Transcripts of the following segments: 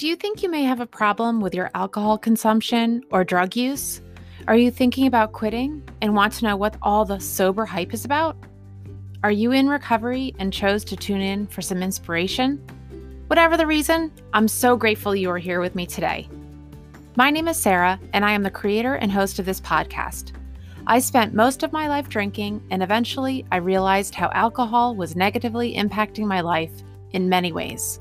Do you think you may have a problem with your alcohol consumption or drug use? Are you thinking about quitting and want to know what all the sober hype is about? Are you in recovery and chose to tune in for some inspiration? Whatever the reason, I'm so grateful you are here with me today. My name is Sarah, and I am the creator and host of this podcast. I spent most of my life drinking, and eventually I realized how alcohol was negatively impacting my life in many ways.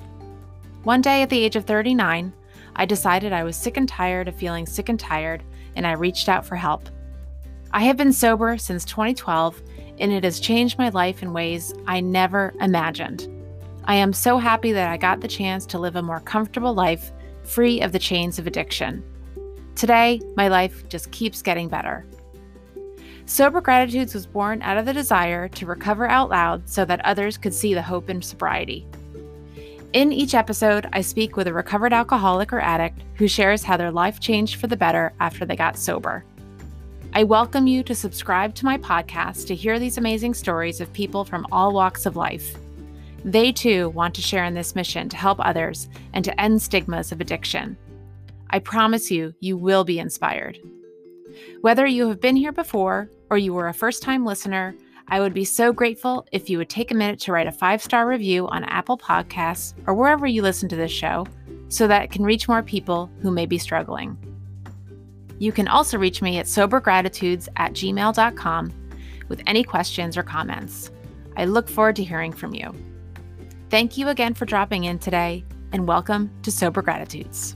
One day at the age of 39, I decided I was sick and tired of feeling sick and tired, and I reached out for help. I have been sober since 2012 and it has changed my life in ways I never imagined. I am so happy that I got the chance to live a more comfortable life free of the chains of addiction. Today, my life just keeps getting better. Sober Gratitudes was born out of the desire to recover out loud so that others could see the hope in sobriety. In each episode, I speak with a recovered alcoholic or addict who shares how their life changed for the better after they got sober. I welcome you to subscribe to my podcast to hear these amazing stories of people from all walks of life. They too want to share in this mission to help others and to end stigmas of addiction. I promise you, you will be inspired. Whether you have been here before or you were a first time listener, I would be so grateful if you would take a minute to write a five star review on Apple Podcasts or wherever you listen to this show so that it can reach more people who may be struggling. You can also reach me at sobergratitudes at gmail.com with any questions or comments. I look forward to hearing from you. Thank you again for dropping in today, and welcome to Sober Gratitudes.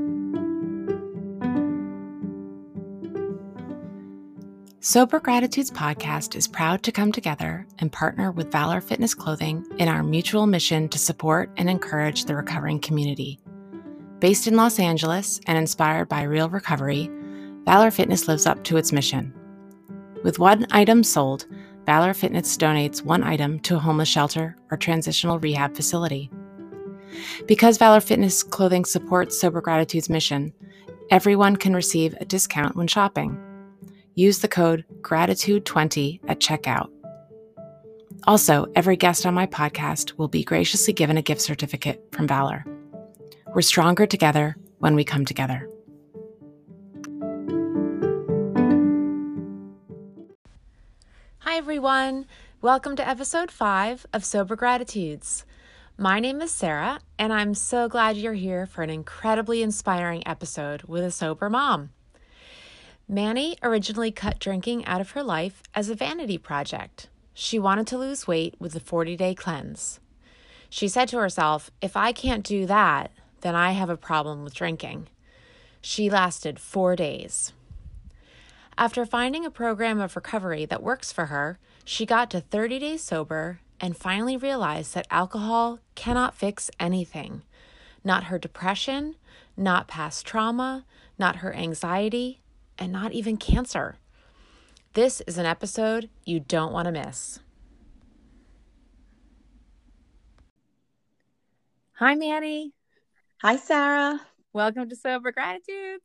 Sober Gratitudes podcast is proud to come together and partner with Valor Fitness Clothing in our mutual mission to support and encourage the recovering community. Based in Los Angeles and inspired by real recovery, Valor Fitness lives up to its mission. With one item sold, Valor Fitness donates one item to a homeless shelter or transitional rehab facility. Because Valor Fitness clothing supports Sober Gratitude's mission, everyone can receive a discount when shopping. Use the code GRATITUDE20 at checkout. Also, every guest on my podcast will be graciously given a gift certificate from Valor. We're stronger together when we come together. Hi, everyone. Welcome to episode five of Sober Gratitudes. My name is Sarah, and I'm so glad you're here for an incredibly inspiring episode with a sober mom. Manny originally cut drinking out of her life as a vanity project. She wanted to lose weight with the 40 day cleanse. She said to herself, If I can't do that, then I have a problem with drinking. She lasted four days. After finding a program of recovery that works for her, she got to 30 days sober and finally realized that alcohol cannot fix anything not her depression, not past trauma, not her anxiety, and not even cancer. This is an episode you don't want to miss. Hi, Manny. Hi, Sarah. Welcome to Sober Gratitudes.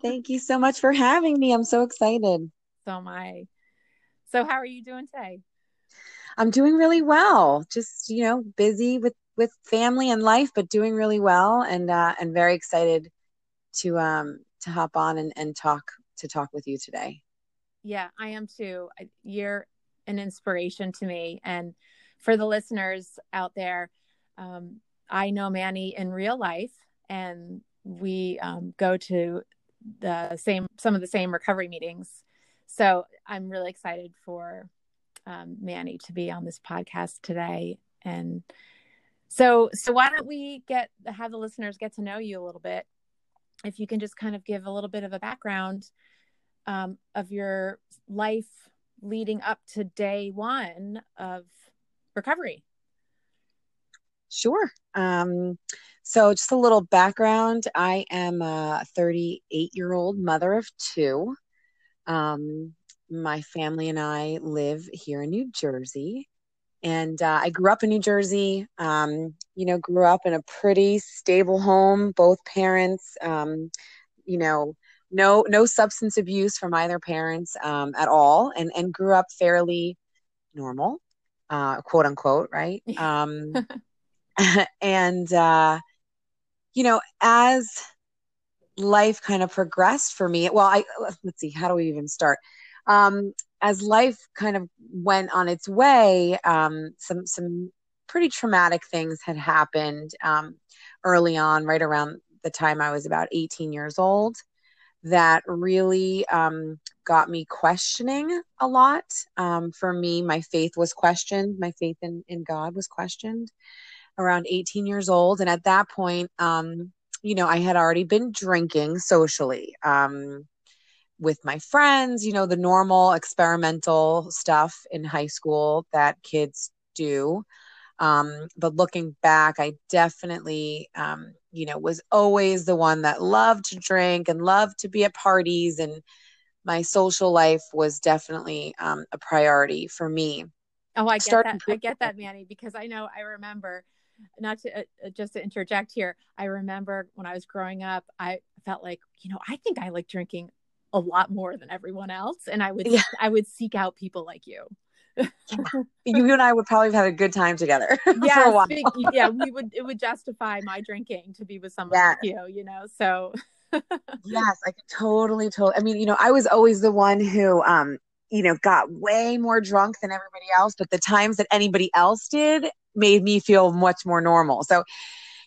Thank you so much for having me. I'm so excited. So am I. So, how are you doing today? I'm doing really well. Just you know, busy with with family and life, but doing really well, and uh, and very excited to um to hop on and, and talk to talk with you today. Yeah, I am too. You're an inspiration to me, and for the listeners out there, um, I know Manny in real life, and we um, go to the same some of the same recovery meetings. So I'm really excited for um, Manny to be on this podcast today. And so, so why don't we get have the listeners get to know you a little bit? If you can just kind of give a little bit of a background um, of your life leading up to day one of recovery. Sure. Um, so, just a little background I am a 38 year old mother of two. Um, my family and I live here in New Jersey. And uh, I grew up in New Jersey, um, you know, grew up in a pretty stable home, both parents, um, you know, no no substance abuse from either parents um, at all, and and grew up fairly normal, uh, quote unquote, right? Um, and uh, you know, as life kind of progressed for me, well, I let's see, how do we even start? Um, as life kind of went on its way, um, some some pretty traumatic things had happened um, early on, right around the time I was about 18 years old, that really um, got me questioning a lot. Um, for me, my faith was questioned. My faith in, in God was questioned around 18 years old. And at that point, um, you know, I had already been drinking socially um, with my friends, you know, the normal experimental stuff in high school that kids do. Um, but looking back, I definitely, um, you know, was always the one that loved to drink and loved to be at parties. And my social life was definitely um, a priority for me. Oh, I get that. I get that, Manny, because I know I remember not to uh, uh, just to interject here i remember when i was growing up i felt like you know i think i like drinking a lot more than everyone else and i would yeah. i would seek out people like you you and I would probably have had a good time together yeah, for a while. yeah, we would it would justify my drinking to be with someone like you, you know. So yes, I could totally, totally. I mean, you know, I was always the one who, um, you know, got way more drunk than everybody else, but the times that anybody else did made me feel much more normal. So,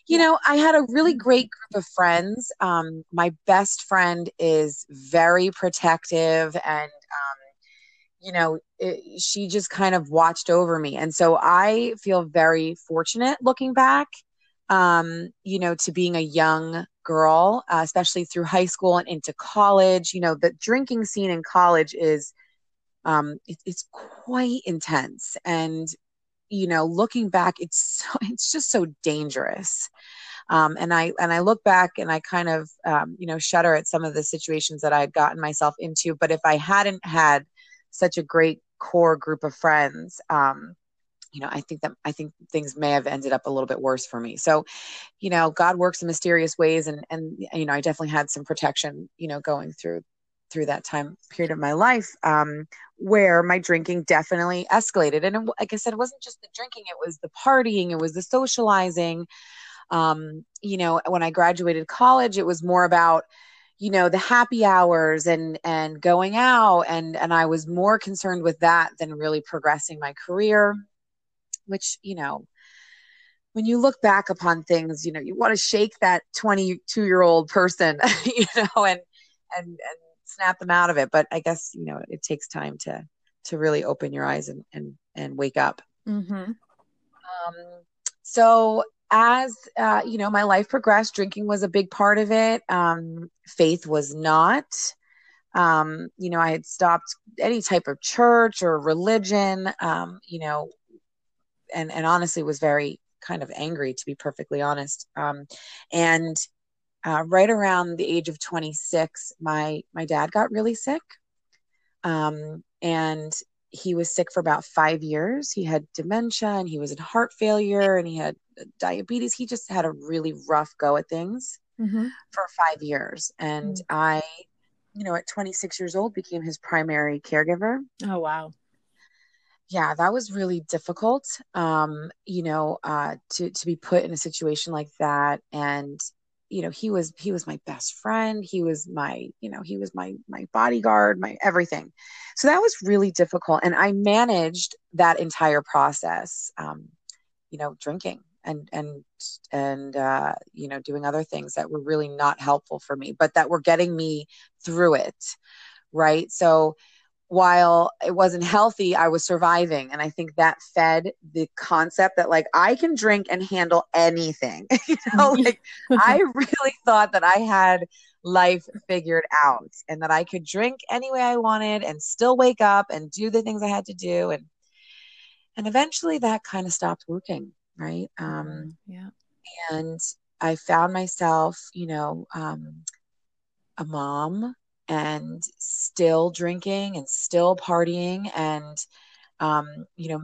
you know, I had a really great group of friends. Um, my best friend is very protective and, um, you know, it, she just kind of watched over me. And so I feel very fortunate looking back, um, you know, to being a young girl, uh, especially through high school and into college. You know, the drinking scene in college is, um, it, it's quite intense. And, you know, looking back, it's so, it's just so dangerous. Um, and I and I look back and I kind of um, you know shudder at some of the situations that I had gotten myself into. But if I hadn't had such a great core group of friends, um, you know, I think that I think things may have ended up a little bit worse for me. So, you know, God works in mysterious ways, and and you know, I definitely had some protection, you know, going through through that time period of my life um, where my drinking definitely escalated. And it, like I said, it wasn't just the drinking, it was the partying, it was the socializing. Um, you know, when I graduated college, it was more about, you know, the happy hours and and going out and and I was more concerned with that than really progressing my career, which, you know, when you look back upon things, you know, you want to shake that 22 year old person, you know, and and and snap them out of it. But I guess you know it takes time to to really open your eyes and and and wake up. Mm-hmm. Um, so as uh, you know, my life progressed. Drinking was a big part of it. Um, faith was not. Um, you know, I had stopped any type of church or religion. Um, you know, and and honestly was very kind of angry to be perfectly honest. Um, and uh, right around the age of 26, my my dad got really sick, um, and he was sick for about five years. He had dementia, and he was in heart failure, and he had diabetes. He just had a really rough go at things mm-hmm. for five years, and mm-hmm. I, you know, at 26 years old, became his primary caregiver. Oh wow! yeah that was really difficult um you know uh to to be put in a situation like that and you know he was he was my best friend. He was my you know he was my my bodyguard my everything. So that was really difficult. And i managed that entire process um, you know drinking and and and uh, you know doing other things that were really not helpful for me but that were getting me through it right? So while it wasn't healthy, I was surviving. And I think that fed the concept that like I can drink and handle anything. you know, like I really thought that I had life figured out and that I could drink any way I wanted and still wake up and do the things I had to do. And and eventually that kind of stopped working. right um Mm-hmm. Yeah. and i found myself you know um a mom and still drinking and still partying and um you know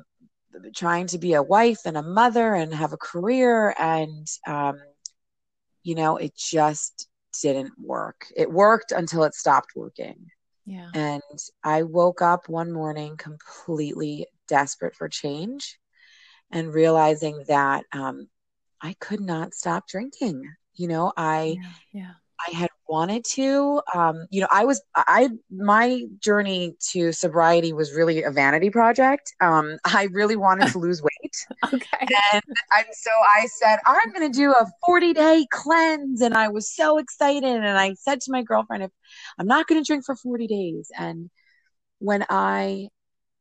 trying to be a wife and a mother and have a career and um you know it just didn't work it worked until it stopped working Yeah. and I woke up one morning completely desperate for change and realizing that um, I could not stop drinking. You know, I Yeah. Yeah. I had wanted to. Um, you know, I was I my journey to sobriety was really a vanity project. Um, I really wanted to lose weight. Okay. And, and so I said, I'm going to do a 40 day cleanse. And I was so excited. And I said to my girlfriend, if I'm not going to drink for 40 days. And when I,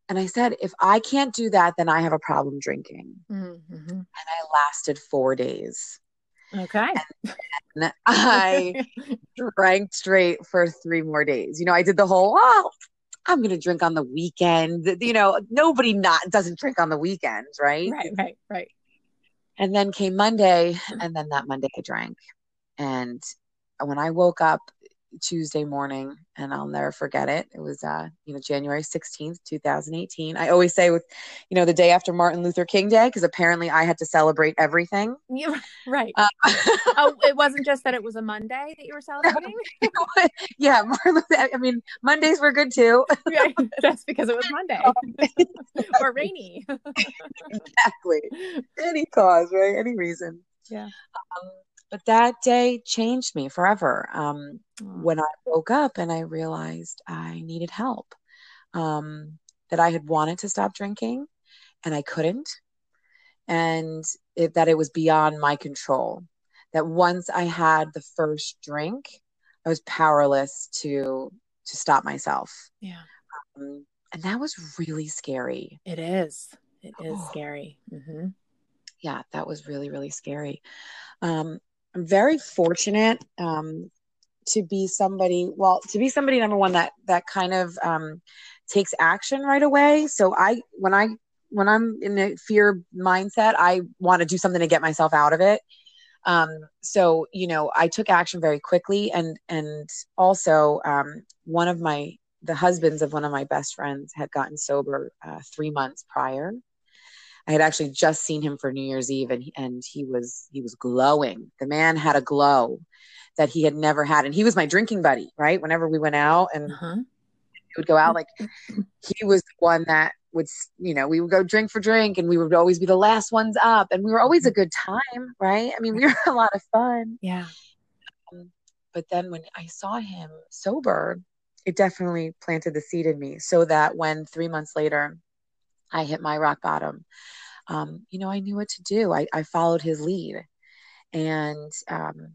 and I said, if I can't do that, then I have a problem drinking. Mm-hmm. And I lasted four days. Okay. And I drank straight for three more days. You know, I did the whole, oh, I'm going to drink on the weekend. You know, nobody not doesn't drink on the weekends, right? right. Right. Right. And then came Monday, and then that Monday I drank. And when I woke up Tuesday morning, and I'll never forget it, it was uh, you know, January 16th, 2018. I always say with, you know, the day after Martin Luther King Day, because apparently I had to celebrate everything. Yeah. Right. Uh, oh, it wasn't just that it was a Monday that you were celebrating. yeah, Martin Luther, I mean, Mondays were good too. right. Just because it was Monday or rainy. exactly. Any cause, right? Any reason. Yeah. Um, but that day changed me forever. Um, Aw. when I woke up and I realized I needed help, um, that I had wanted to stop drinking and I couldn't, and it, that it was beyond my control. That once I had the first drink, I was powerless to to stop myself, Yeah. um, and that was really scary. It is. It is Oh. scary. hmm Yeah, that was really really scary. Um, I'm very fortunate um, to be somebody. Well, to be somebody number one that that kind of um, takes action right away. So I when I when I'm in a fear mindset, I want to do something to get myself out of it. Um, so you know, I took action very quickly, and and also um, one of my the husbands of one of my best friends had gotten sober uh, three months prior. I had actually just seen him for New Year's Eve, and he, and he was he was glowing. The man had a glow that he had never had, and he was my drinking buddy. Right, whenever we went out and Uh-huh. we would go out, like he was the one that would, you know, we would go drink for drink, and we would always be the last ones up, and we were always a good time, right? I mean, we were a lot of fun. Yeah. But then when I saw him sober, it definitely planted the seed in me, so that when three months later I hit my rock bottom, um, you know, I knew what to do. I, I followed his lead, and um,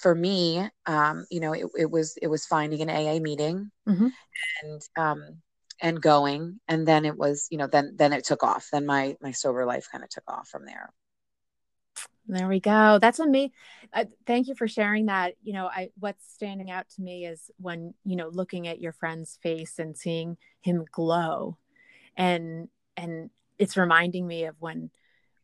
for me, um, you know, it, it was it was finding an AA meeting Mhm. and um, and going, and then it was, you know, then then it took off. Then my my sober life kind of took off from there. There we go. That's amazing. Uh, thank you for sharing that. You know, I what's standing out to me is when you know looking at your friend's face and seeing him glow, and and it's reminding me of when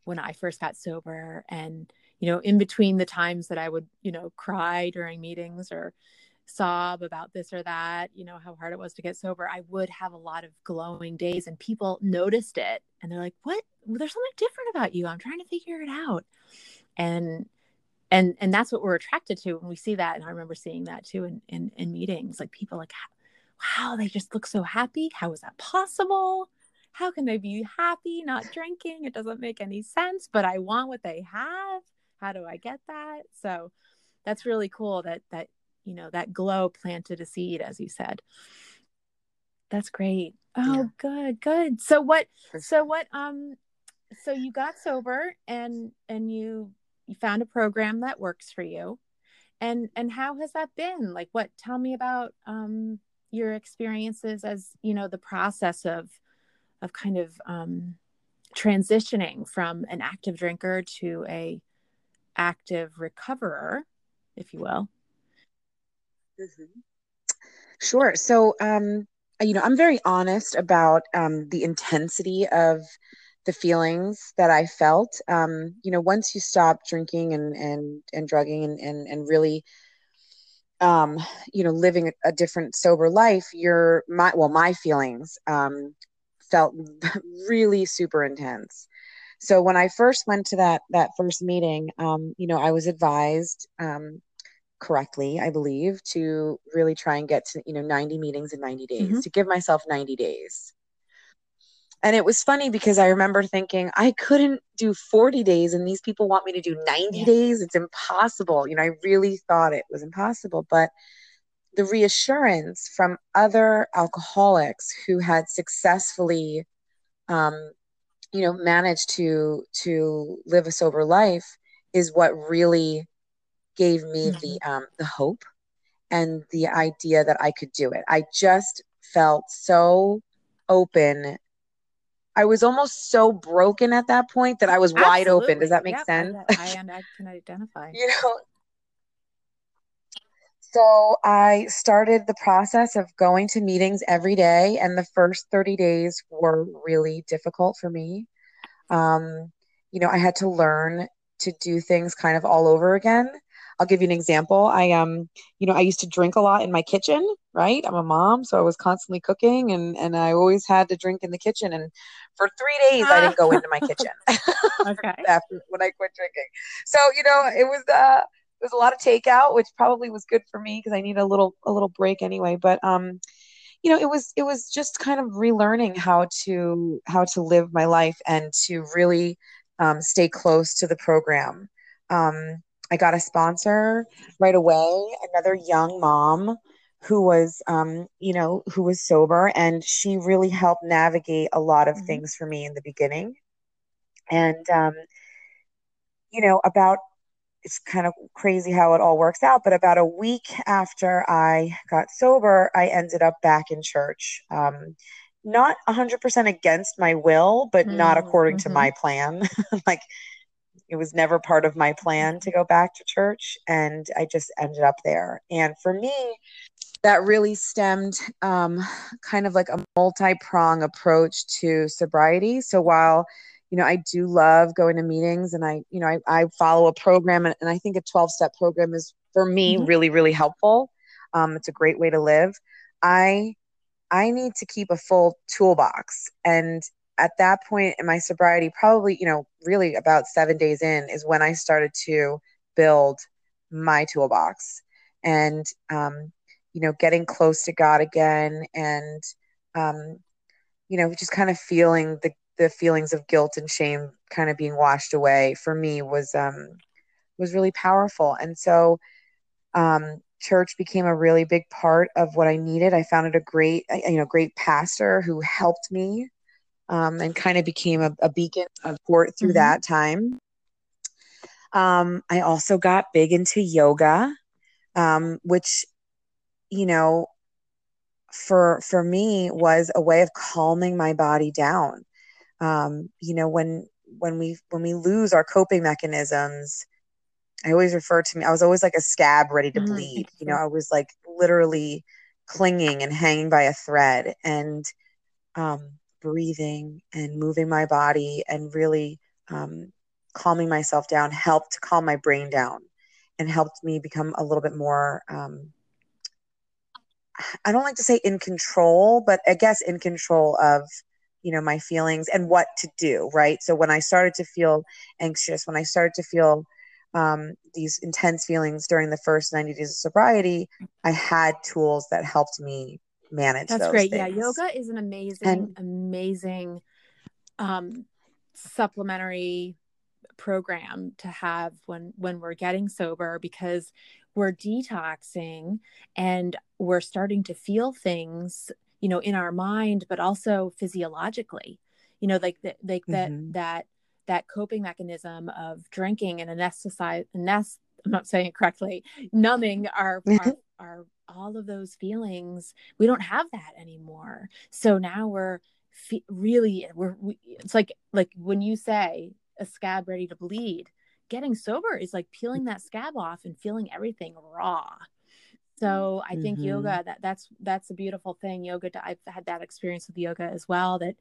when I first got sober, and you know, in between the times that I would you know cry during meetings or sob about this or that, you know, how hard it was to get sober, I would have a lot of glowing days, and people noticed it, and they're like, "What? There's something different about you. I'm trying to figure it out." and and and that's what we're attracted to when we see that and i remember seeing that too in in, in meetings like people like wow they just look so happy how is that possible how can they be happy not drinking? It doesn't make any sense but i want what they have. How do i get that? So that's really cool that that you know that glow planted a seed as you said. That's great. Oh Yeah. good good. So what so what um so you got sober and and you you found a program that works for you. And and how has that been? Like what tell me about um your experiences as you know the process of of kind of um transitioning from an active drinker to a active recoverer if you will Sure. So, um, you know, I'm very honest about um, the intensity of the feelings that I felt. Um, you know, once you stop drinking and and and drugging and and, and really um, you know, living a, a different sober life, your my well, my feelings um, felt really super intense. So when I first went to that that first meeting, um, you know, I was advised um, correctly, I believe, to really try and get to you know 90 meetings in 90 days, mm-hmm. to give myself 90 days and it was funny because I remember thinking, I couldn't do 40 days and these people want me to do 90 yeah. days. It's impossible. You know, I really thought it was impossible. But the reassurance from other alcoholics who had successfully, um, you know, managed to to live a sober life is what really gave me mm-hmm. the um, the hope and the idea that I could do it. I just felt so open I was almost so broken at that point that I was Absolutely. wide open. Does that make yep, sense? I, I, I can identify. you know, so I started the process of going to meetings every day, and the first 30 days were really difficult for me. Um, you know, I had to learn to do things kind of all over again. I'll give you an example. I um, you know, I used to drink a lot in my kitchen, right? I'm a mom, so I was constantly cooking and and I always had to drink in the kitchen and for 3 days I didn't go into my kitchen. okay. After when I quit drinking. So, you know, it was uh it was a lot of takeout, which probably was good for me because I need a little a little break anyway, but um you know, it was it was just kind of relearning how to how to live my life and to really um, stay close to the program. Um, I got a sponsor right away, another young mom who was um, you know, who was sober and she really helped navigate a lot of mm-hmm. things for me in the beginning. And um, you know, about it's kind of crazy how it all works out, but about a week after I got sober, I ended up back in church. Um, not 100% against my will, but mm-hmm. not according to my plan. like it was never part of my plan to go back to church, and I just ended up there. And for me, that really stemmed um, kind of like a multi prong approach to sobriety. So while you know, I do love going to meetings and I, you know, I, I follow a program and, and I think a 12 step program is for me mm-hmm. really, really helpful. Um, it's a great way to live. I, I need to keep a full toolbox. And at that point in my sobriety, probably, you know, really about seven days in, is when I started to build my toolbox and, um, you know, getting close to God again and, um, you know, just kind of feeling the, the feelings of guilt and shame kind of being washed away for me was, um, was really powerful. And so, um, church became a really big part of what I needed. I found it a great, you know, great pastor who helped me um, and kind of became a, a, beacon of support through mm-hmm. that time. Um, I also got big into yoga, um, which, you know, for for me was a way of calming my body down. Um, you know, when when we when we lose our coping mechanisms, I always refer to me. I was always like a scab ready to mm-hmm. bleed. You know, I was like literally clinging and hanging by a thread, and um, breathing and moving my body and really um, calming myself down helped to calm my brain down and helped me become a little bit more um, i don't like to say in control but i guess in control of you know my feelings and what to do right so when i started to feel anxious when i started to feel um, these intense feelings during the first 90 days of sobriety i had tools that helped me manage that's great things. yeah yoga is an amazing and, amazing um supplementary program to have when when we're getting sober because we're detoxing and we're starting to feel things you know in our mind but also physiologically you know like the, like mm-hmm. that that that coping mechanism of drinking and anesthetize anest I'm not saying it correctly numbing our, our our all of those feelings we don't have that anymore so now we're fe- really we're we, it's like like when you say a scab ready to bleed getting sober is like peeling that scab off and feeling everything raw so i think mm-hmm. yoga that that's that's a beautiful thing yoga i've had that experience with yoga as well that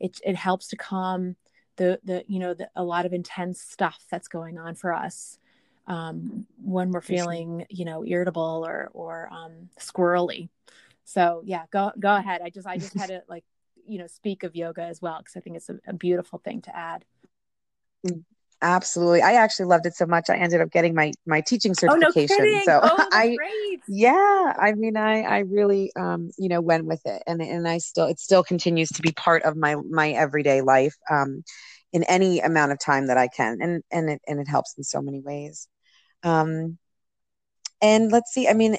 it, it helps to calm the the you know the, a lot of intense stuff that's going on for us um, when we're feeling you know irritable or or um, squirrely. So yeah, go go ahead. I just I just had to like you know speak of yoga as well because I think it's a, a beautiful thing to add. Absolutely. I actually loved it so much. I ended up getting my my teaching certification. Oh, no so oh, I great. yeah, I mean I I really um you know went with it and and I still it still continues to be part of my my everyday life um in any amount of time that I can and and it and it helps in so many ways. Um and let's see, I mean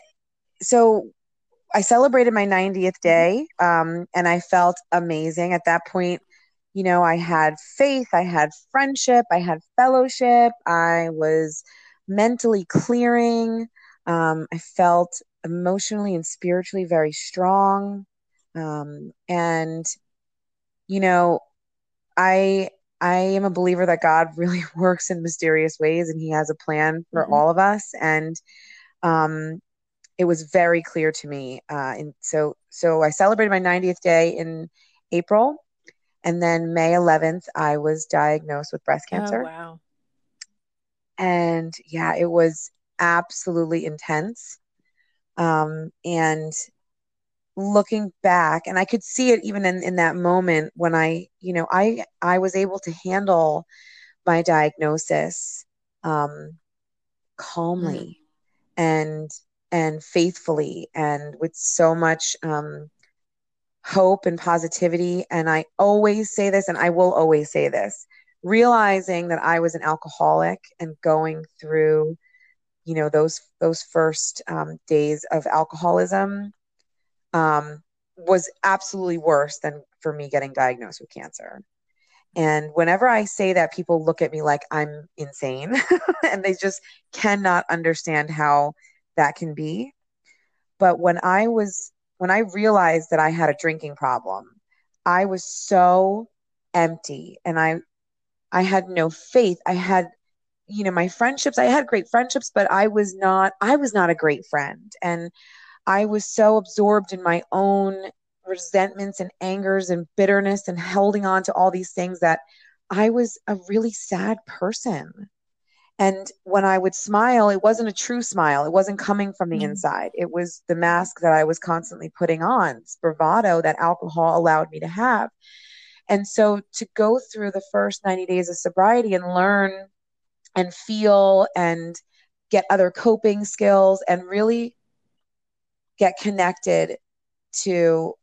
so I celebrated my 90th day um and I felt amazing at that point you know, I had faith, I had friendship, I had fellowship, I was mentally clearing. Um, I felt emotionally and spiritually very strong. Um, and, you know, I I am a believer that God really works in mysterious ways and he has a plan for mm-hmm. all of us. And um, it was very clear to me. Uh, and so, so I celebrated my 90th day in April and then May 11th, I was diagnosed with breast oh, cancer. Oh, wow. And yeah, it was absolutely intense. Um, and looking back, and I could see it even in, in that moment when I, you know, I I was able to handle my diagnosis um, calmly mm. and and faithfully and with so much um, hope and positivity. And I always say this, and I will always say this realizing that I was an alcoholic and going through, you know, those those first um, days of alcoholism um, was absolutely worse than for me getting diagnosed with cancer. And whenever I say that, people look at me like I'm insane and they just cannot understand how that can be. But when I was when I realized that I had a drinking problem, I was so empty and I I had no faith. I had you know my friendships i had great friendships but i was not i was not a great friend and i was so absorbed in my own resentments and angers and bitterness and holding on to all these things that i was a really sad person and when I would smile, it wasn't a true smile. It wasn't coming from the mm-hmm. inside. It was the mask that I was constantly putting on, bravado that alcohol allowed me to have. And so to go through the first 90 days of sobriety and learn and feel and get other coping skills and really get connected to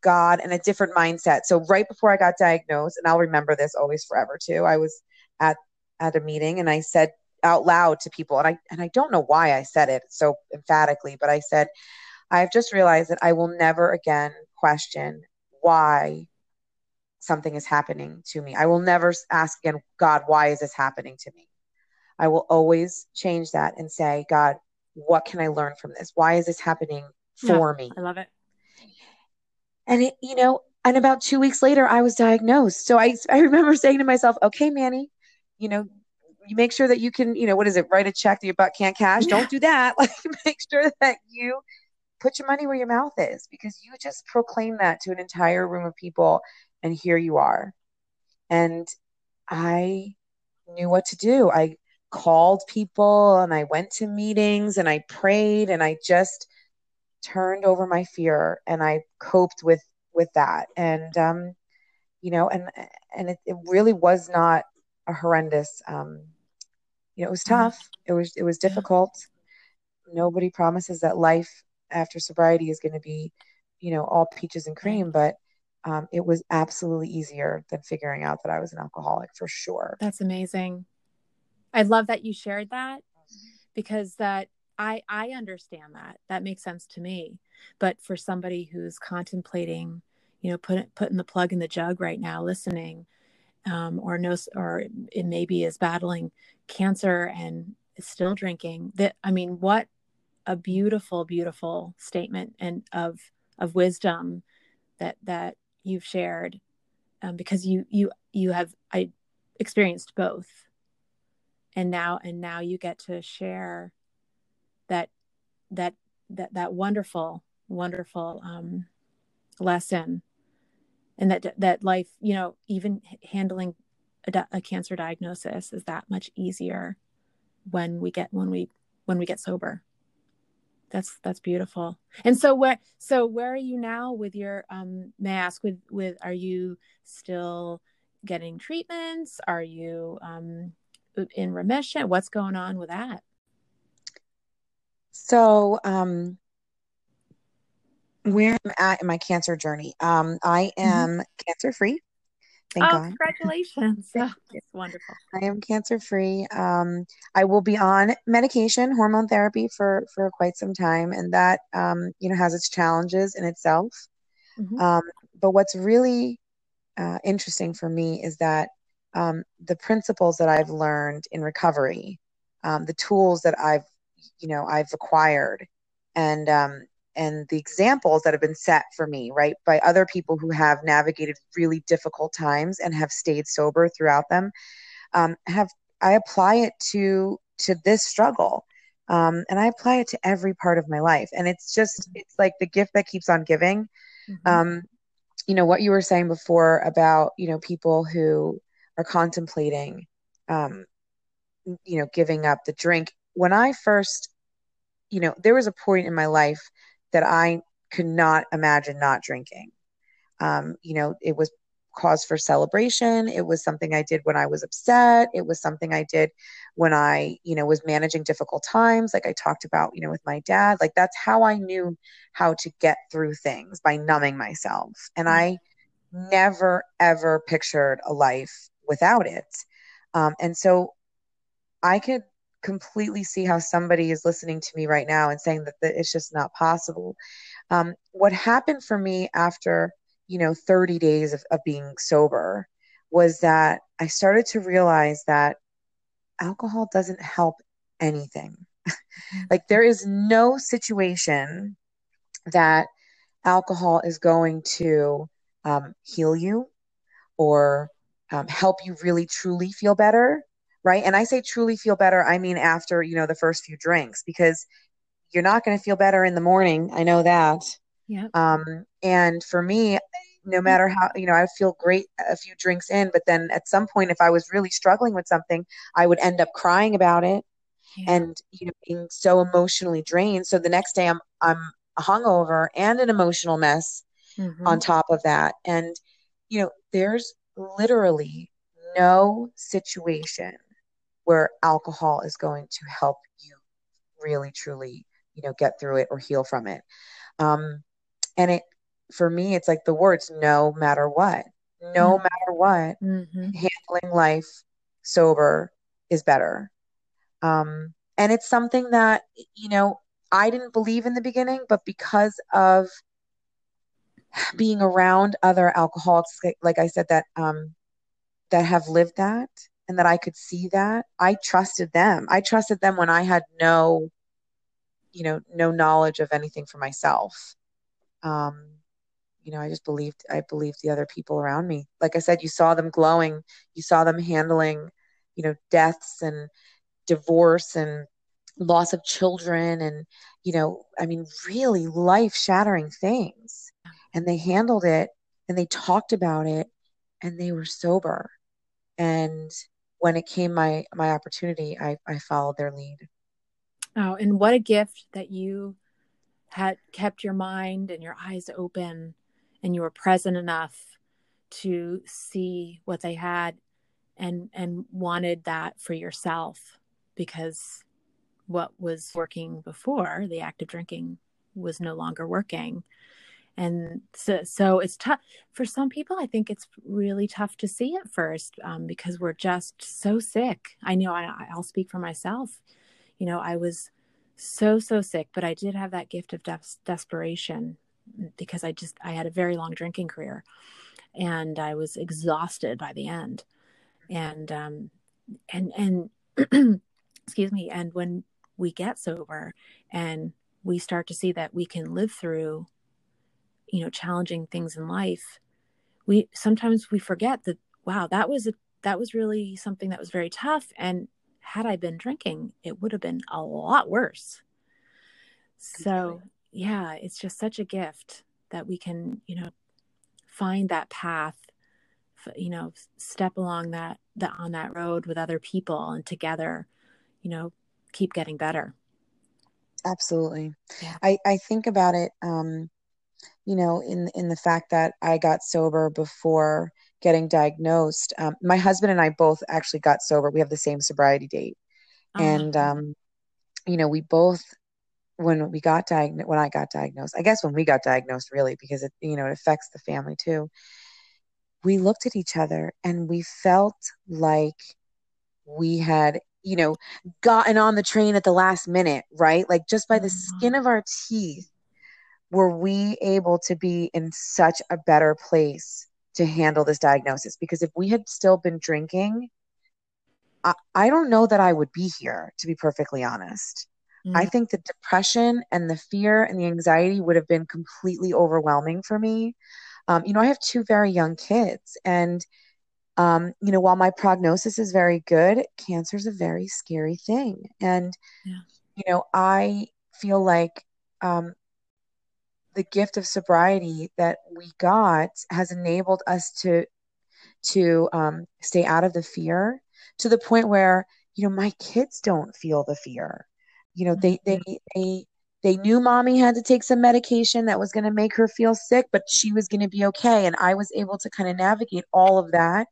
God and a different mindset. So right before I got diagnosed, and I'll remember this always forever too, I was at at a meeting and I said out loud to people and I and I don't know why I said it so emphatically, but I said I've just realized that I will never again question why something is happening to me. I will never ask again, God, why is this happening to me? I will always change that and say, God, what can I learn from this? Why is this happening for yeah, me? I love it. And it, you know, and about two weeks later, I was diagnosed. So I, I remember saying to myself, okay, Manny, you know, you make sure that you can, you know, what is it, write a check that your butt can't cash. Don't do that. Like make sure that you put your money where your mouth is because you just proclaim that to an entire room of people and here you are. And I knew what to do. I called people and I went to meetings and I prayed and I just turned over my fear and I coped with with that. And um you know and and it, it really was not a horrendous um, you know it was mm-hmm. tough. It was it was difficult. Nobody promises that life after sobriety is going to be you know all peaches and cream but um, it was absolutely easier than figuring out that i was an alcoholic for sure. That's amazing. I love that you shared that because that i i understand that. That makes sense to me. But for somebody who's contemplating you know putting putting the plug in the jug right now listening um, or no, or it maybe is battling cancer and is still drinking. That I mean, what a beautiful, beautiful statement and of of wisdom that that you've shared, um, because you you you have I experienced both, and now and now you get to share that that that that wonderful wonderful um, lesson and that that life you know even handling a, a cancer diagnosis is that much easier when we get when we when we get sober. That's that's beautiful. And so where so where are you now with your um may i ask with with are you still getting treatments? Are you um in remission? What's going on with that? So um where i'm at in my cancer journey um i mm-hmm. am mm-hmm. cancer free Thank oh, God. congratulations. Oh, it's wonderful. I am cancer free. Um, I will be on medication, hormone therapy for, for quite some time. And that, um, you know, has its challenges in itself. Mm-hmm. Um, but what's really uh, interesting for me is that um, the principles that I've learned in recovery, um, the tools that I've, you know, I've acquired and, um, and the examples that have been set for me, right, by other people who have navigated really difficult times and have stayed sober throughout them, um, have I apply it to to this struggle, um, and I apply it to every part of my life, and it's just mm-hmm. it's like the gift that keeps on giving. Mm-hmm. Um, you know what you were saying before about you know people who are contemplating, um, you know, giving up the drink. When I first you know, there was a point in my life that I could not imagine not drinking. Um, you know, it was cause for celebration. It was something I did when I was upset. It was something I did when I, you know, was managing difficult times, like I talked about, you know, with my dad. Like that's how I knew how to get through things by numbing myself. And mm-hmm. I never, ever pictured a life without it. Um, and so I could completely see how somebody is listening to me right now and saying that, that it's just not possible. Um, what happened for me after, you know, 30 days of, of being sober was that I started to realize that alcohol doesn't help anything. Like there is no situation that alcohol is going to um, heal you or um, help you really truly feel better right? And I say truly feel better, I mean after, you know, the first few drinks because you're not going to feel better in the morning. I know that. Yeah. Um, and for me, no matter how, you know, I feel great a few drinks in, but then at some point, if I was really struggling with something, I would end up crying about it yeah. and, you know, being so emotionally drained. So the next day I'm, I'm hungover and an emotional mess mm-hmm. on top of that. And, you know, there's literally no situation where alcohol is going to help you really truly you know get through it or heal from it um and it for me it's like the words no matter what no mm-hmm. matter what mm-hmm. handling life sober is better um and it's something that you know i didn't believe in the beginning but because of being around other alcoholics like, like i said that um that have lived that and that I could see that, I trusted them. I trusted them when I had no, you know, no knowledge of anything for myself. Um, you know, I just believed, I believed the other people around me. Like I said, you saw them glowing, you saw them handling, you know, deaths and divorce and loss of children and, you know, I mean, really life shattering things. And they handled it and they talked about it and they were sober. And when it came my my opportunity, I, I followed their lead. Oh, and what a gift that you had kept your mind and your eyes open and you were present enough to see what they had and and wanted that for yourself because what was working before the act of drinking was no longer working and so, so it's tough. For some people i think it's really tough to see at first um, because we're just so sick. I know I, i'll speak for myself. You know i was so so sick but i did have that gift of des- desperation because i just i had a very long drinking career and i was exhausted by the end. And um and and excuse me and when we get sober and we start to see that we can live through you know challenging things in life we sometimes we forget that wow that was a that was really something that was very tough. And had i been drinking it would have been a lot worse. So yeah it's just such a gift that we can you know find that path you know step along that that on that road with other people and together you know keep getting better. Absolutely. Yeah. i i think about it um you know in in the fact that i got sober before getting diagnosed um, my husband and i both actually got sober we have the same sobriety date uh-huh. and um you know we both when we got diagnosed when i got diagnosed i guess when we got diagnosed really because it you know it affects the family too we looked at each other and we felt like we had you know gotten on the train at the last minute right like just by the mm-hmm. skin of our teeth were we able to be in such a better place to handle this diagnosis because if we had still been drinking I, I don't know that i would be here to be perfectly honest mm-hmm. i think the depression and the fear and the anxiety would have been completely overwhelming for me um, you know, I have two very young kids, and um, you know, while my prognosis is very good, cancer is a very scary thing, and yeah. you know, I feel like um, the gift of sobriety that we got has enabled us to to um, stay out of the fear to the point where you know my kids don't feel the fear you know they they mm-hmm. they they knew mommy had to take some medication that was going to make her feel sick, but she was going to be okay. And I was able to kind of navigate all of that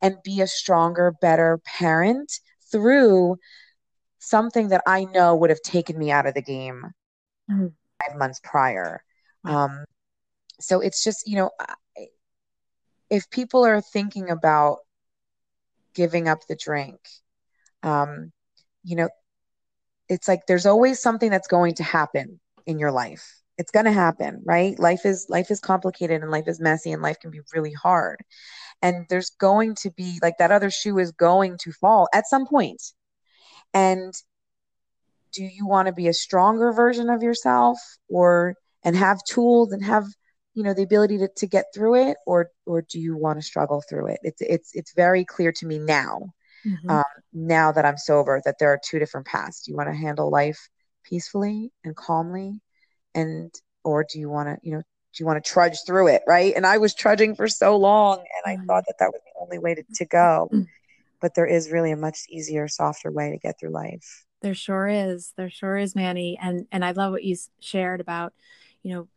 and be a stronger, better parent through something that I know would have taken me out of the game mm-hmm. five months prior. Um, so it's just, you know, if people are thinking about giving up the drink, um, you know, it's like there's always something that's going to happen in your life. It's going to happen right? Life is life is complicated and life is messy and life can be really hard. And there's going to be like that other shoe is going to fall at some point. and do you want to be a stronger version of yourself or and have tools and have you know the ability to, to get through it or or do you want to struggle through it it's it's it's very clear to me now mm-hmm. um, now that I'm sober that there are two different paths. Do you want to handle life peacefully and calmly, and or do you want to, you know, do you want to trudge through it, right? And I was trudging for so long, and I thought that that was the only way to, to go. Mm-hmm. But there is really a much easier, softer way to get through life. There sure is. There sure is, Manny. And and I love what you shared about, you know,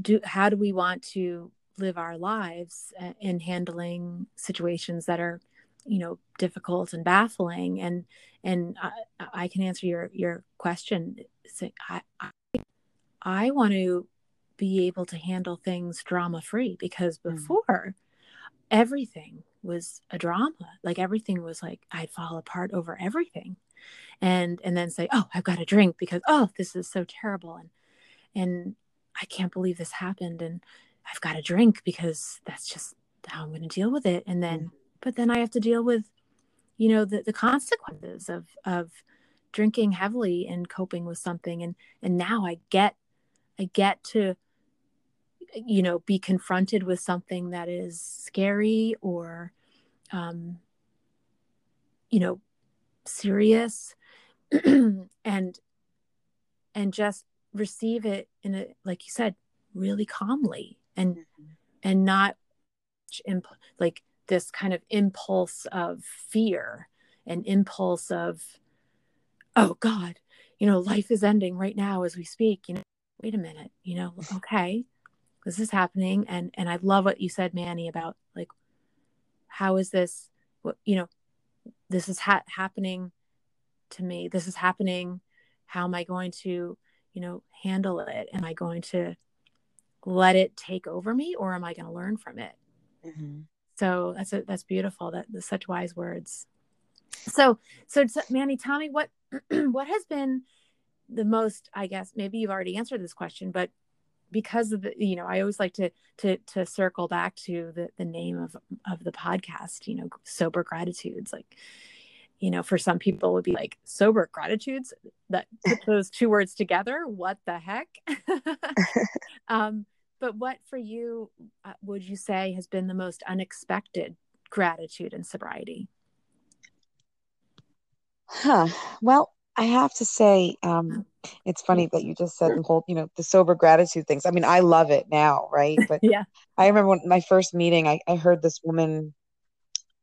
do how do we want to live our lives uh, in handling situations that are you know difficult and baffling and and I, I can answer your your question I, I, I want to be able to handle things drama free because mm. before mm. everything was a drama like everything was like I'd fall apart over everything and and then say oh I've got a drink because oh this is so terrible and and I can't believe this happened and I've got a drink because that's just how I'm going to deal with it and then mm but then I have to deal with, you know, the, the consequences of of drinking heavily and coping with something. And and now I get I get to you know be confronted with something that is scary or um you know serious and and just receive it in a like you said really calmly and mm-hmm. and not imp- like this kind of impulse of fear and impulse of oh god you know life is ending right now as we speak you know wait a minute you know okay this is happening and and i love what you said manny about like how is this what you know this is ha- happening to me this is happening how am i going to you know handle it am i going to let it take over me or am i going to learn from it mm-hmm. So that's a, that's beautiful. That that's such wise words. So so Manny, tell me what what has been the most i guess maybe you've already answered this question but because of the you know i always like to to to circle back to the the name of of the podcast you know sober gratitudes like you know for some people would be like sober gratitudes that put those two words together what the heck um but what for you uh, would you say has been the most unexpected gratitude in sobriety? Huh. Well, I have to say, um, it's funny that you just said the whole, you know, the sober gratitude things. I mean, I love it now, right? But yeah, I remember when my first meeting, I, I heard this woman,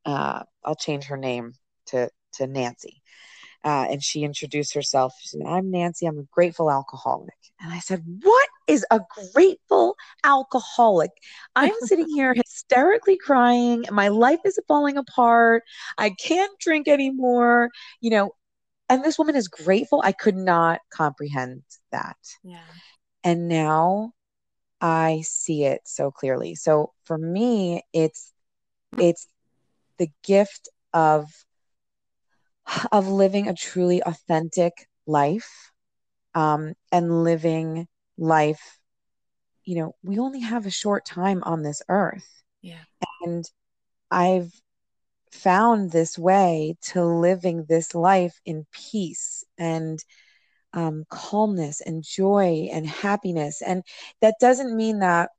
uh, I'll change her name to to Nancy. Uh, and she introduced herself. She said, I'm Nancy. I'm a grateful alcoholic. And I said, What is a grateful alcoholic? I'm sitting here hysterically crying. My life is falling apart. I can't drink anymore. You know, and this woman is grateful. I could not comprehend that. Yeah. And now I see it so clearly. So for me, it's it's the gift of of living a truly authentic life um, and living life you know we only have a short time on this earth yeah and i've found this way to living this life in peace and um, calmness and joy and happiness. And that doesn't mean that,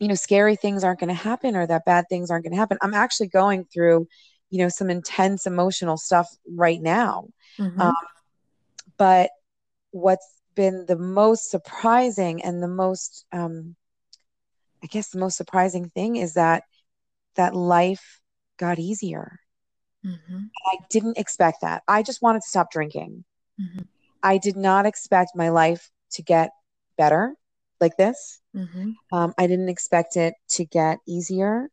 you know, scary things aren't going to happen or that bad things aren't going to happen. I'm actually going through, you know, some intense emotional stuff right now. Mm-hmm. Um, but what's been the most surprising and the most, um, I guess, the most surprising thing is that that life got easier. Mm-hmm. I didn't expect that. I just wanted to stop drinking. Mm-hmm. I did not expect my life to get better like this. Mm-hmm. Um, I didn't expect it to get easier.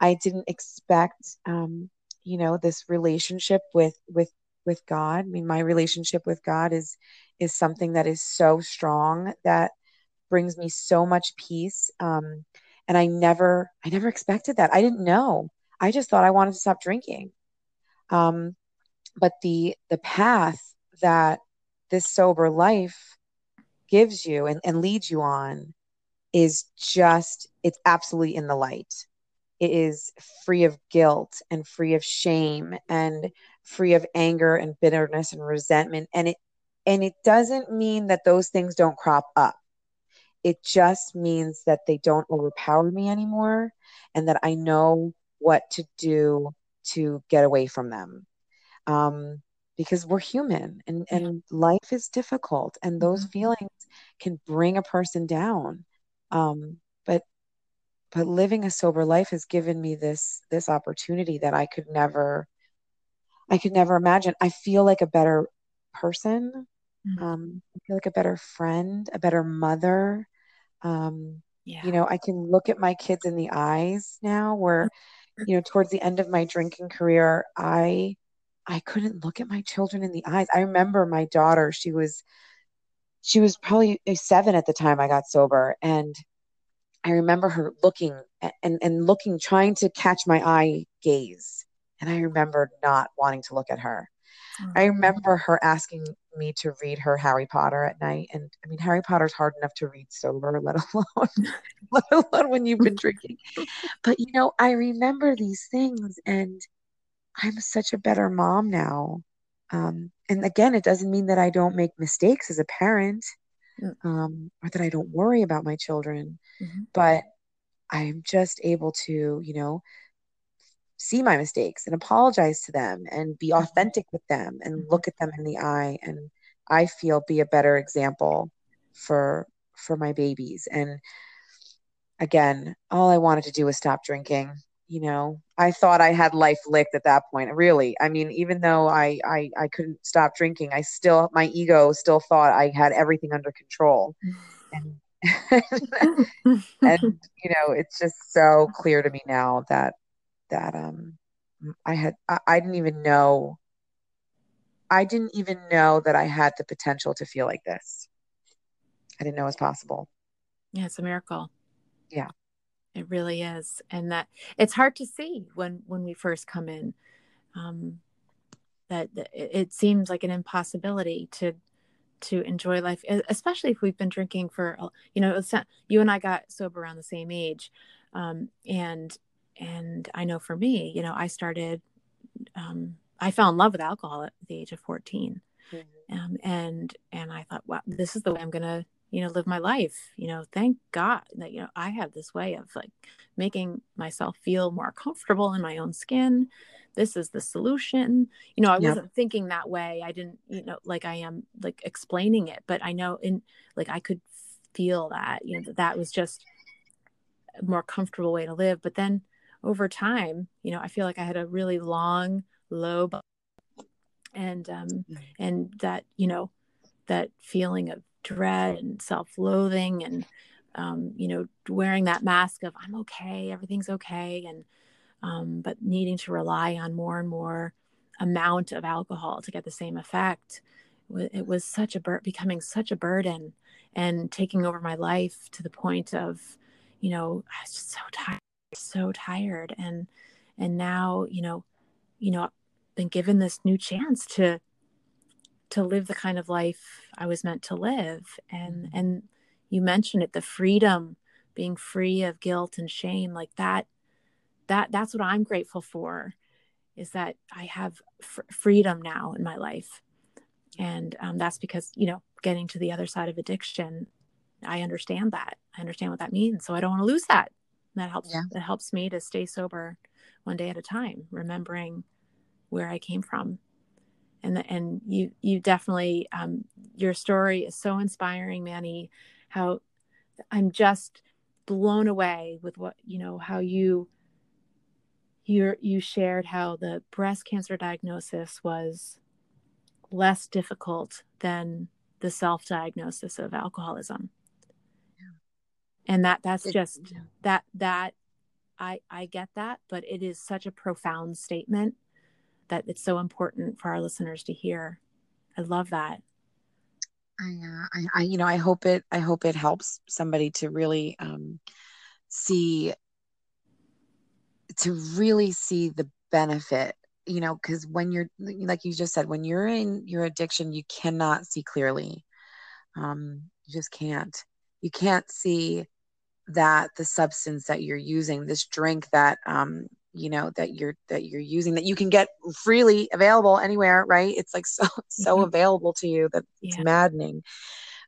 I didn't expect, um, you know, this relationship with with with God. I mean, my relationship with God is is something that is so strong that brings me so much peace. Um, and I never, I never expected that. I didn't know. I just thought I wanted to stop drinking. Um, but the the path that this sober life gives you and, and leads you on is just it's absolutely in the light. It is free of guilt and free of shame and free of anger and bitterness and resentment. And it and it doesn't mean that those things don't crop up. It just means that they don't overpower me anymore and that I know what to do to get away from them. Um, because we're human and, and life is difficult and those mm-hmm. feelings can bring a person down. Um, but living a sober life has given me this this opportunity that I could never I could never imagine. I feel like a better person. Mm-hmm. Um, I feel like a better friend, a better mother. Um, yeah. You know, I can look at my kids in the eyes now where you know towards the end of my drinking career i i couldn't look at my children in the eyes i remember my daughter she was she was probably seven at the time i got sober and i remember her looking and and looking trying to catch my eye gaze. And i remember not wanting to look at her. Mm-hmm. i remember her asking me to read her harry potter at night. And i mean harry potter's hard enough to read sober let alone let alone when you've been drinking. But you know i remember these things and i'm such a better mom now. Um, and again it doesn't mean that i don't make mistakes as a parent mm. um, or that i don't worry about my children mm-hmm. but i'm just able to you know see my mistakes and apologize to them and be mm-hmm. authentic with them and mm-hmm. look at them in the eye and i feel be a better example for for my babies and again all i wanted to do was stop drinking you know i thought i had life licked at that point really i mean even though I, I i couldn't stop drinking i still my ego still thought i had everything under control and and you know it's just so clear to me now that that um I had I, I didn't even know I didn't even know that I had the potential to feel like this. I didn't know it was possible. Yeah, it's a miracle. Yeah. It really is. And that it's hard to see when when we first come in. Um that it seems like an impossibility to to enjoy life especially if we've been drinking for you know you and i got sober around the same age um, and and I know for me, you know, I started, um, I fell in love with alcohol at the age of 14. Mm-hmm. Um, and, and I thought, wow, this is the way I'm going to, you know, live my life. You know, thank God that, you know, I have this way of like making myself feel more comfortable in my own skin this is the solution you know i yep. wasn't thinking that way i didn't you know like i am like explaining it but i know in like i could feel that you know that that was just a more comfortable way to live but then over time you know i feel like i had a really long low and um mm-hmm. and that you know that feeling of dread and self-loathing and um, you know wearing that mask of i'm okay everything's okay and um, but needing to rely on more and more amount of alcohol to get the same effect it was such a bur- becoming such a burden and taking over my life to the point of you know i was just so tired so tired. And and now you know you know been given this new chance to to live the kind of life I was meant to live. And mm-hmm. and you mentioned it, the freedom, being free of guilt and shame, like that. That that's what I'm grateful for, is that I have f- freedom now in my life, and um, that's because you know getting to the other side of addiction, I understand that. I understand what that means, so I don't want to lose that. that helps. Yeah. That helps me to stay sober, one day at a time, remembering where I came from and and you you definitely um, your story is so inspiring, Manny. How I'm just blown away with what you know how you you you shared how the breast cancer diagnosis was less difficult than the self diagnosis of alcoholism. Yeah. And that that's just yeah. that that I I get that, but it is such a profound statement that it's so important for our listeners to hear. I love that. I, uh, I, I, you know, I hope it, I hope it helps somebody to really um, see, to really see the benefit, you know, because when you're, like you just said, when you're in your addiction, you cannot see clearly. Um, you just can't. You can't see that the substance that you're using, this drink that um, you know that you're that you're using that you can get freely available anywhere right it's like so so mm-hmm. available to you that it's yeah. maddening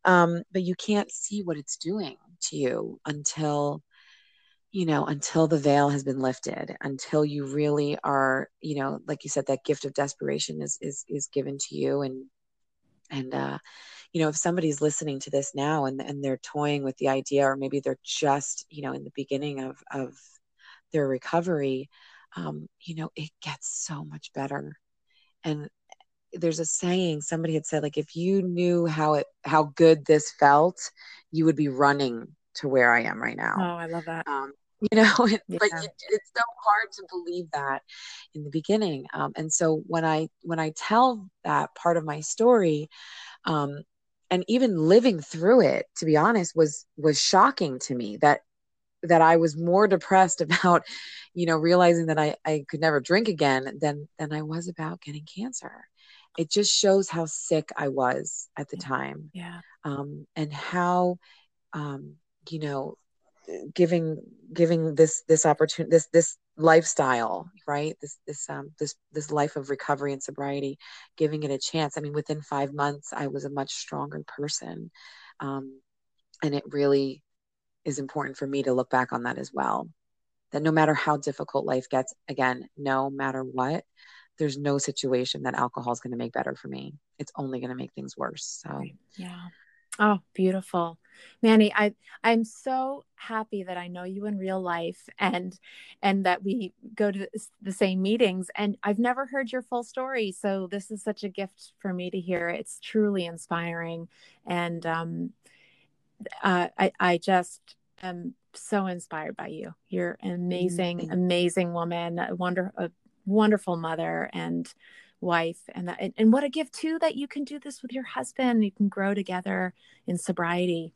um but you can't see what it's doing to you until you know until the veil has been lifted until you really are you know like you said that gift of desperation is is is given to you and and uh you know if somebody's listening to this now and and they're toying with the idea or maybe they're just you know in the beginning of of their recovery, um, you know, it gets so much better. And there's a saying somebody had said, like, if you knew how it how good this felt, you would be running to where I am right now. Oh, I love that. Um, you know, it, yeah. but it, it's so hard to believe that in the beginning. Um, and so when I when I tell that part of my story, um, and even living through it, to be honest, was was shocking to me that that I was more depressed about, you know, realizing that I, I could never drink again than than I was about getting cancer. It just shows how sick I was at the time. Yeah. Um, and how um, you know, giving giving this this opportunity this this lifestyle right this this um this this life of recovery and sobriety giving it a chance i mean within five months i was a much stronger person um and it really is important for me to look back on that as well. That no matter how difficult life gets, again, no matter what, there's no situation that alcohol is going to make better for me. It's only going to make things worse. So, yeah. Oh, beautiful. Manny, I I'm so happy that I know you in real life and and that we go to the same meetings and I've never heard your full story so this is such a gift for me to hear. It's truly inspiring and um uh, I, I just am so inspired by you. You're an amazing, mm-hmm. amazing woman, a wonder, a wonderful mother and wife, and that, and, and what a gift too that you can do this with your husband. You can grow together in sobriety.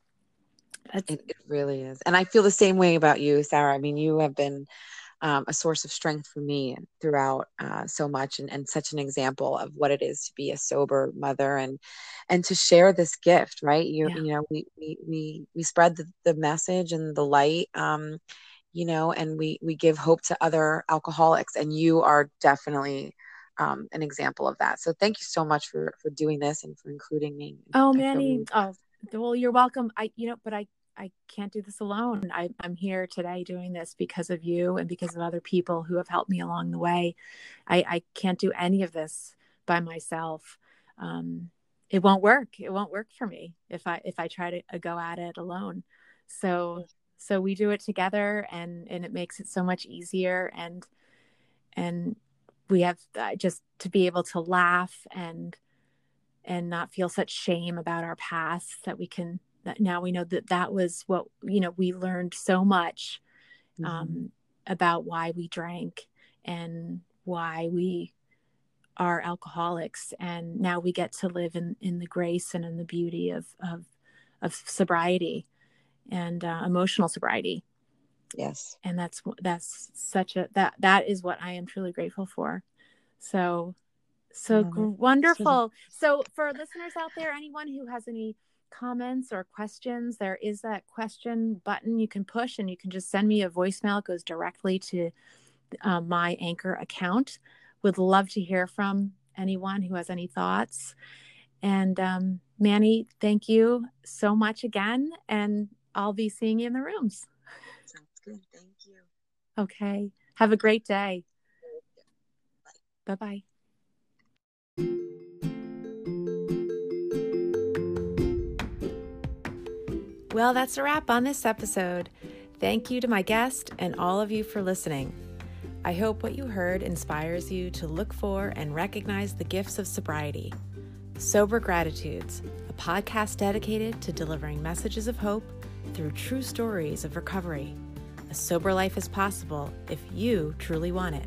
It, it really is, and I feel the same way about you, Sarah. I mean, you have been um, a source of strength for me throughout uh, so much and, and such an example of what it is to be a sober mother and and to share this gift right? You, yeah. you know we, we we we spread the, the message and the light um, you know and we we give hope to other alcoholics and you are definitely um, an example of that. So thank you so much for for doing this and for including me oh manny really- oh well you're welcome. I you know but i I can't do this alone. I, I'm here today doing this because of you and because of other people who have helped me along the way. I, I can't do any of this by myself. Um, it won't work. It won't work for me if I if I try to uh, go at it alone. So so we do it together, and and it makes it so much easier. And and we have uh, just to be able to laugh and and not feel such shame about our past that we can now we know that that was what you know we learned so much mm-hmm. um, about why we drank and why we are alcoholics. And now we get to live in in the grace and in the beauty of of of sobriety and uh, emotional sobriety. Yes. And that's that's such a that that is what i am truly grateful for. So so wonderful. so for listeners out there anyone who has any comments or questions, there is that question button you can push and you can just send me a voicemail. It goes directly to uh, my Anchor account. Would love to hear from anyone who has any thoughts. And um, Manny, thank you so much again. And I'll be seeing you in the rooms. Sounds good. Thank you. Okay. Have a great day. Bye bye. Well, that's a wrap on this episode. Thank you to my guest and all of you for listening. I hope what you heard inspires you to look for and recognize the gifts of sobriety. Sober Gratitudes, a podcast dedicated to delivering messages of hope through true stories of recovery. A sober life is possible if you truly want it.